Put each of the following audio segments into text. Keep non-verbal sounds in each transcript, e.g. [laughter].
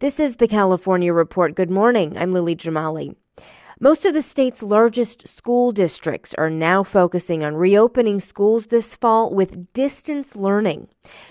This is the California Report. Good morning. I'm Lily Jamali. Most of the state's largest school districts are now focusing on reopening schools this fall with distance learning.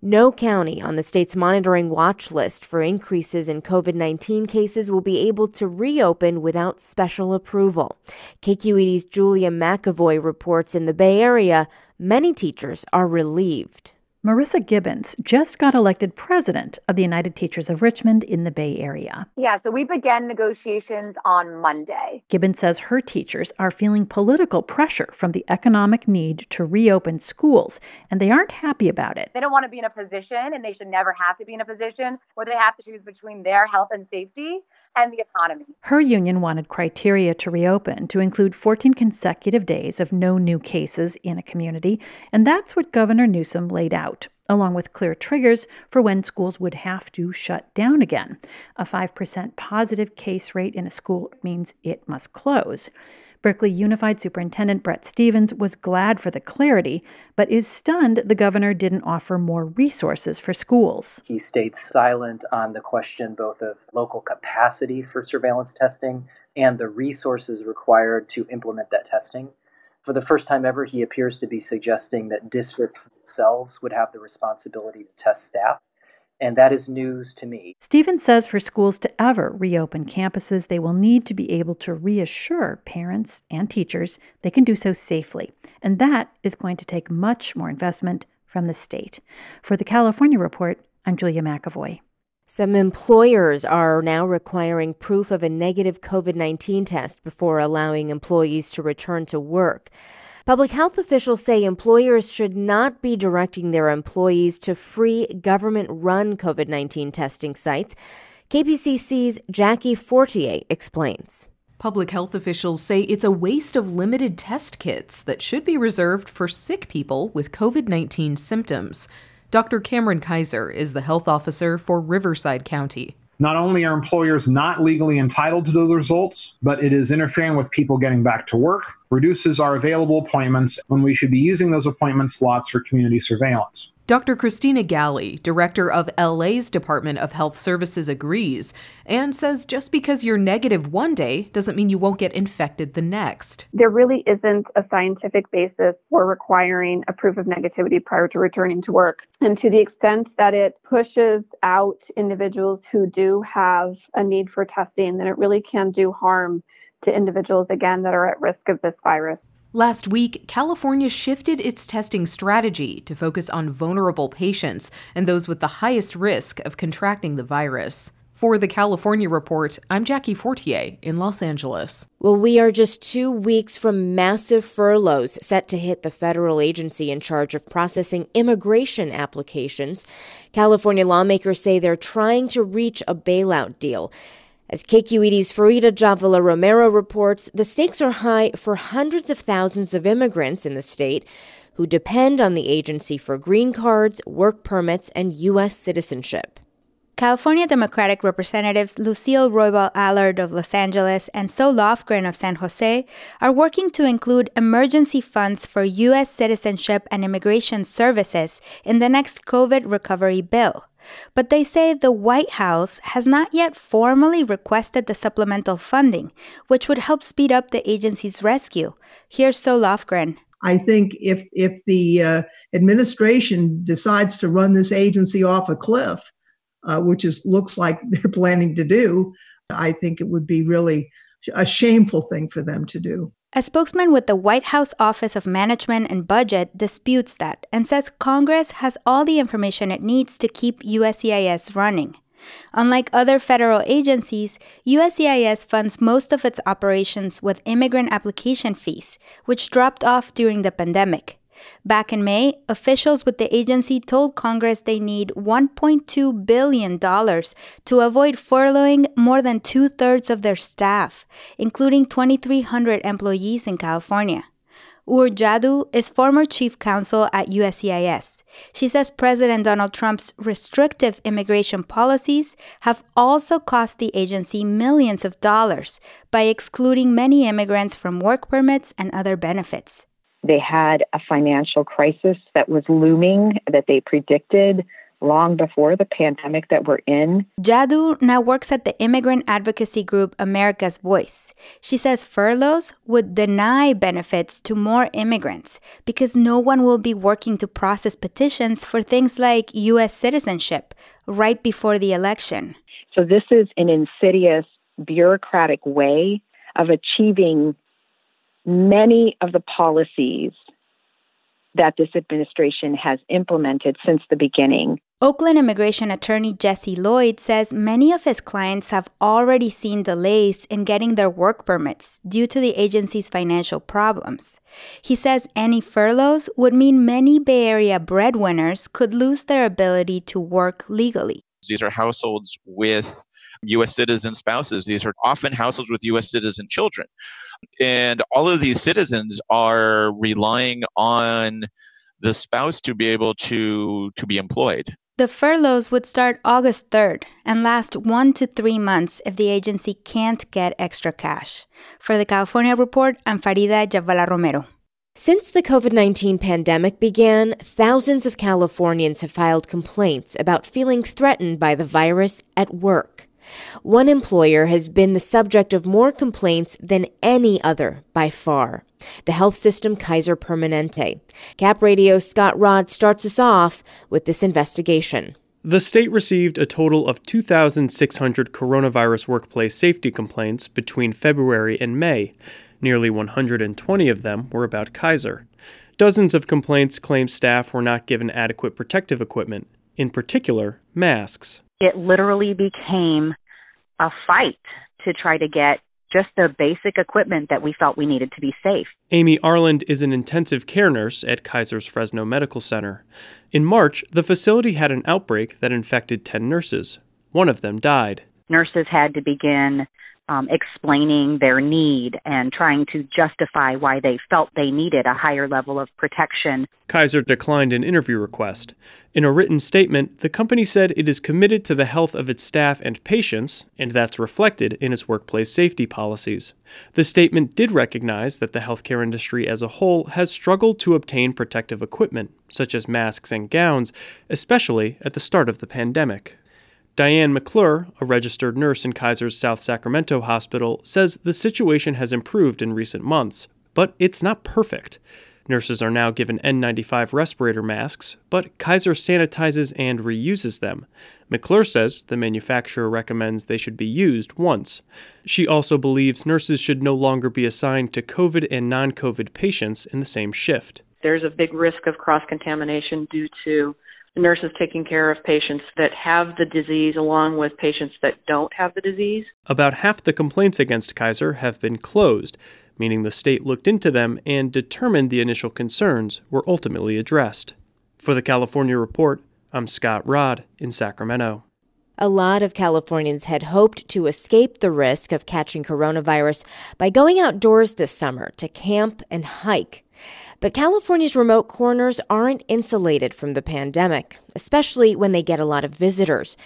No county on the state's monitoring watch list for increases in COVID 19 cases will be able to reopen without special approval. KQED's Julia McEvoy reports in the Bay Area, many teachers are relieved. Marissa Gibbons just got elected president of the United Teachers of Richmond in the Bay Area. Yeah, so we began negotiations on Monday. Gibbons says her teachers are feeling political pressure from the economic need to reopen schools, and they aren't happy about it. They don't want to be in a position, and they should never have to be in a position where they have to choose between their health and safety and the economy. Her union wanted criteria to reopen to include 14 consecutive days of no new cases in a community, and that's what Governor Newsom laid out along with clear triggers for when schools would have to shut down again. A 5% positive case rate in a school means it must close. Berkeley Unified Superintendent Brent Stephens was glad for the clarity, but is stunned the governor didn't offer more resources for schools. He stayed silent on the question both of local capacity for surveillance testing and the resources required to implement that testing. For the first time ever, he appears to be suggesting that districts themselves would have the responsibility to test staff and that is news to me. Stephens says for schools to ever reopen campuses, they will need to be able to reassure parents and teachers they can do so safely. And that is going to take much more investment from the state. For the California Report, I'm Julia McEvoy. Some employers are now requiring proof of a negative COVID 19 test before allowing employees to return to work. Public health officials say employers should not be directing their employees to free government run COVID 19 testing sites. KPCC's Jackie Fortier explains. Public health officials say it's a waste of limited test kits that should be reserved for sick people with COVID 19 symptoms. Dr. Cameron Kaiser is the health officer for Riverside County. Not only are employers not legally entitled to the results, but it is interfering with people getting back to work, reduces our available appointments when we should be using those appointment slots for community surveillance. Dr. Christina Ghaly, director of LA's Department of Health Services, agrees and says just because you're negative one day doesn't mean you won't get infected the next. There really isn't a scientific basis for requiring a proof of negativity prior to returning to work. And to the extent that it pushes out individuals who do have a need for testing, then it really can do harm to individuals, again, that are at risk of this virus. Last week, California shifted its testing strategy to focus on vulnerable patients and those with the highest risk of contracting the virus. For the California Report, I'm Jackie Fortier in Los Angeles. Well, we are just two weeks from massive furloughs set to hit the federal agency in charge of processing immigration applications. California lawmakers say they're trying to reach a bailout deal. As KQED's Farida Jhabvala Romero reports, the stakes are high for hundreds of thousands of immigrants in the state who depend on the agency for green cards, work permits, and U.S. citizenship. California Democratic Representatives Lucille Roybal Allard of Los Angeles and Zoe Lofgren of San Jose are working to include emergency funds for U.S. citizenship and immigration services in the next COVID recovery bill. But they say the White House has not yet formally requested the supplemental funding, which would help speed up the agency's rescue. Here's Zoe Lofgren. I think if if the uh, administration decides to run this agency off a cliff, uh, which is looks like [laughs] they're planning to do, I think it would be really a shameful thing for them to do. A spokesman with the White House Office of Management and Budget disputes that and says Congress has all the information it needs to keep USCIS running. Unlike other federal agencies, USCIS funds most of its operations with immigrant application fees, which dropped off during the pandemic. Back in May, officials with the agency told Congress they need $1.2 billion to avoid furloughing more than two thirds of their staff, including 2,300 employees in California. Ur Jaddou is former chief counsel at USCIS. She says President Donald Trump's restrictive immigration policies have also cost the agency millions of dollars by excluding many immigrants from work permits and other benefits. They had a financial crisis that was looming that they predicted long before the pandemic that we're in. Jaddou now works at the immigrant advocacy group America's Voice. She says furloughs would deny benefits to more immigrants because no one will be working to process petitions for things like U.S. citizenship right before the election. So, this is an insidious bureaucratic way of achieving many of the policies that this administration has implemented since the beginning. Oakland immigration attorney Jesse Lloyd says many of his clients have already seen delays in getting their work permits due to the agency's financial problems. He says any furloughs would mean many Bay Area breadwinners could lose their ability to work legally. These are households with U.S. citizen spouses. These are often households with U.S. citizen children. And all of these citizens are relying on the spouse to be able to, to be employed. The furloughs would start August 3rd and last one to three months if the agency can't get extra cash. For the California Report, I'm Farida Jhabvala Romero. Since the COVID 19 pandemic began, thousands of Californians have filed complaints about feeling threatened by the virus at work. One employer has been the subject of more complaints than any other by far the health system Kaiser Permanente. Cap Radio's Scott Rodd starts us off with this investigation. The state received a total of 2,600 coronavirus workplace safety complaints between February and May. Nearly 120 of them were about Kaiser. Dozens of complaints claim staff were not given adequate protective equipment, in particular, masks it literally became a fight to try to get just the basic equipment that we felt we needed to be safe. Amy Arlund is an intensive care nurse at Kaiser's Fresno Medical Center. In March, the facility had an outbreak that infected 10 nurses. One of them died. Nurses had to begin um, explaining their need and trying to justify why they felt they needed a higher level of protection. Kaiser declined an interview request. In a written statement, the company said it is committed to the health of its staff and patients, and that's reflected in its workplace safety policies. The statement did recognize that the healthcare industry as a whole has struggled to obtain protective equipment, such as masks and gowns, especially at the start of the pandemic. Diane McClure, a registered nurse in Kaiser's South Sacramento hospital, says the situation has improved in recent months, but it's not perfect. Nurses are now given N95 respirator masks, but Kaiser sanitizes and reuses them. McClure says the manufacturer recommends they should be used once. She also believes nurses should no longer be assigned to COVID and non COVID patients in the same shift. There's a big risk of cross contamination due to nurses taking care of patients that have the disease along with patients that don't have the disease. About half the complaints against Kaiser have been closed, meaning the state looked into them and determined the initial concerns were ultimately addressed. For the California Report, I'm Scott Rodd in Sacramento. A lot of Californians had hoped to escape the risk of catching coronavirus by going outdoors this summer to camp and hike. But California's remote corners aren't insulated from the pandemic, especially when they get a lot of visitors.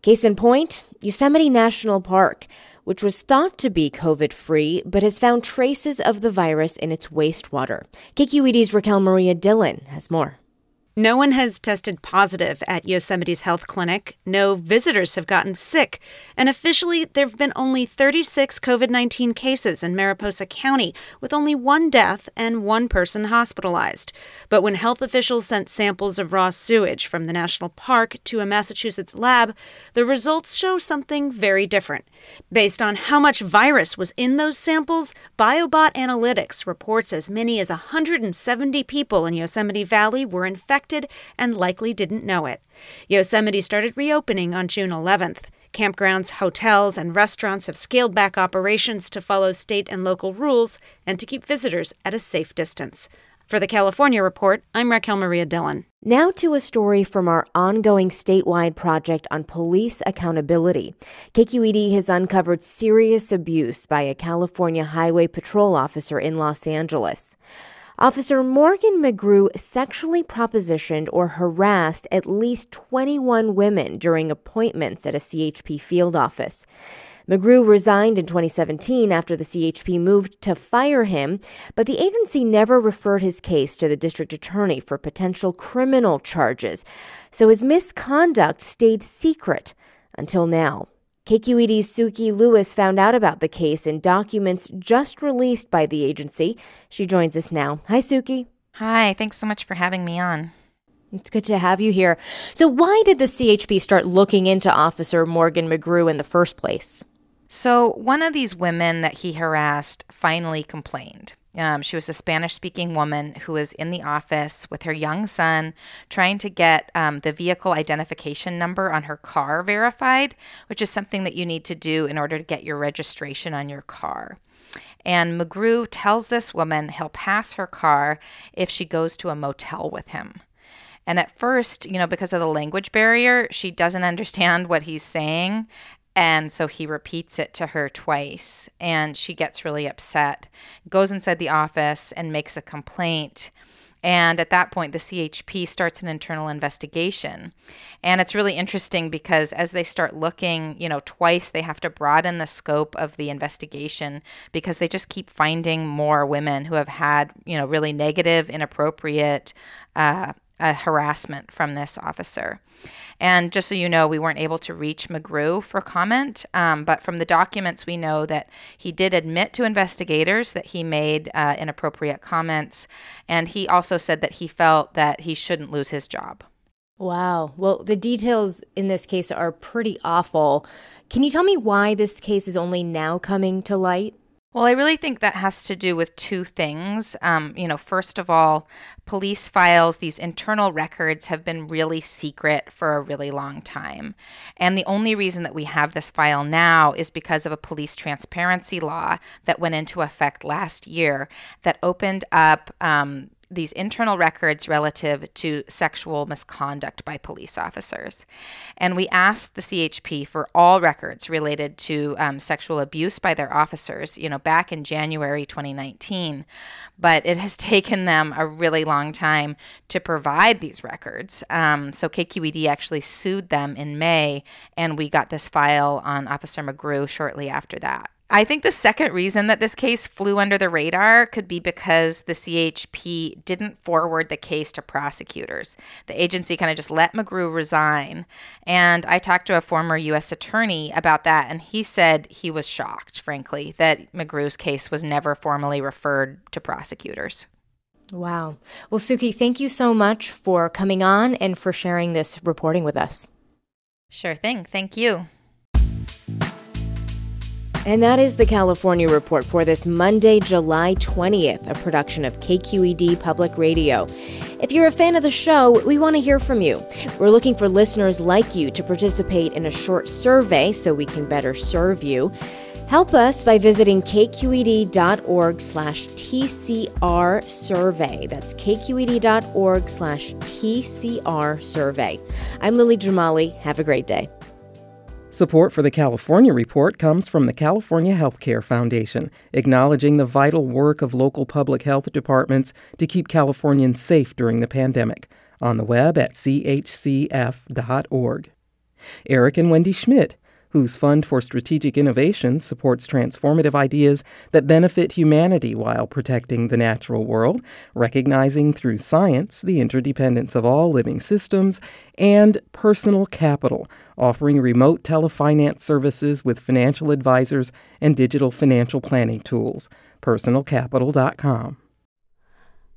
Case in point, Yosemite National Park, which was thought to be COVID free, but has found traces of the virus in its wastewater. KQED's Raquel Maria Dillon has more. No one has tested positive at Yosemite's health clinic. No visitors have gotten sick. And officially, there have been only 36 COVID 19 cases in Mariposa County, with only one death and one person hospitalized. But when health officials sent samples of raw sewage from the national park to a Massachusetts lab, the results show something very different. Based on how much virus was in those samples, Biobot Analytics reports as many as 170 people in Yosemite Valley were infected and likely didn't know it. Yosemite started reopening on June 11th. Campgrounds, hotels, and restaurants have scaled back operations to follow state and local rules and to keep visitors at a safe distance. For the California Report, I'm Raquel Maria Dillon. Now to a story from our ongoing statewide project on police accountability. KQED has uncovered serious abuse by a California Highway Patrol officer in Los Angeles. Officer Morgan McGrew sexually propositioned or harassed at least 21 women during appointments at a CHP field office. McGrew resigned in 2017 after the CHP moved to fire him, but the agency never referred his case to the district attorney for potential criminal charges, so his misconduct stayed secret until now. KQED's Sukey Lewis found out about the case in documents just released by the agency. She joins us now. Hi, Sukey. Hi, thanks so much for having me on. It's good to have you here. So, why did the CHP start looking into Officer Morgan McGrew in the first place? So, one of these women that he harassed finally complained. Um, she was a Spanish speaking woman who was in the office with her young son trying to get um, the vehicle identification number on her car verified, which is something that you need to do in order to get your registration on your car. And McGrew tells this woman he'll pass her car if she goes to a motel with him. And at first, you know, because of the language barrier, she doesn't [laughs] understand what he's saying. And so he repeats it to her twice, and she gets really upset, goes inside the office and makes a complaint. And at that point, the CHP starts an internal investigation. And it's really interesting because as they start looking, you know, twice they have to broaden the scope of the investigation because they just keep finding more women who have had, you know, really negative, inappropriate uh, a harassment from this officer. And just so you know, we weren't able to reach McGrew for comment, um, but from the documents, we know that he did admit to investigators that he made uh, inappropriate comments, and he also said that he felt that he shouldn't lose his job. Wow. Well, the details in this case are pretty awful. Can you tell me why this case is only now coming to light? Well, I really think that has to do with two things. Um, you know, first of all, police files, these internal records have been really secret for a really long time. And the only reason that we have this file now is because of a police transparency law that went into effect last year that opened up um, these internal records relative to sexual misconduct by police officers. And we asked the CHP for all records related to um, sexual abuse by their officers, you know, back in January 2019. But it has [laughs] taken them a really long time to provide these records. Um, so KQED actually sued them in May, and we got this file on Officer McGrew shortly after that. I think the second reason that this case flew under the radar could be because the CHP didn't forward the case to prosecutors. The agency kind of just let McGrew resign. And I talked to a former U.S. attorney about that, and he said he was shocked, frankly, that McGrew's case was never formally referred to prosecutors. Wow. Well, Sukey, thank you so much for coming on and for sharing this reporting with us. Sure thing. Thank you. And that is the California Report for this Monday, July 20th, a production of KQED Public Radio. If you're a fan of the show, we want to hear from you. We're looking for listeners like you to participate in a short survey so we can better serve you. Help us by visiting kqed.org slash TCR survey. That's kqed.org slash TCR survey. I'm Lily Jamali. Have a great day. Support for the California Report comes from the California Healthcare Foundation, acknowledging the vital work of local public health departments to keep Californians safe during the pandemic. On the web at chcf.org. Eric and Wendy Schmidt, whose Fund for Strategic Innovation supports transformative ideas that benefit humanity while protecting the natural world, recognizing through science the interdependence of all living systems, and Personal Capital, offering remote telefinance services with financial advisors and digital financial planning tools. PersonalCapital.com.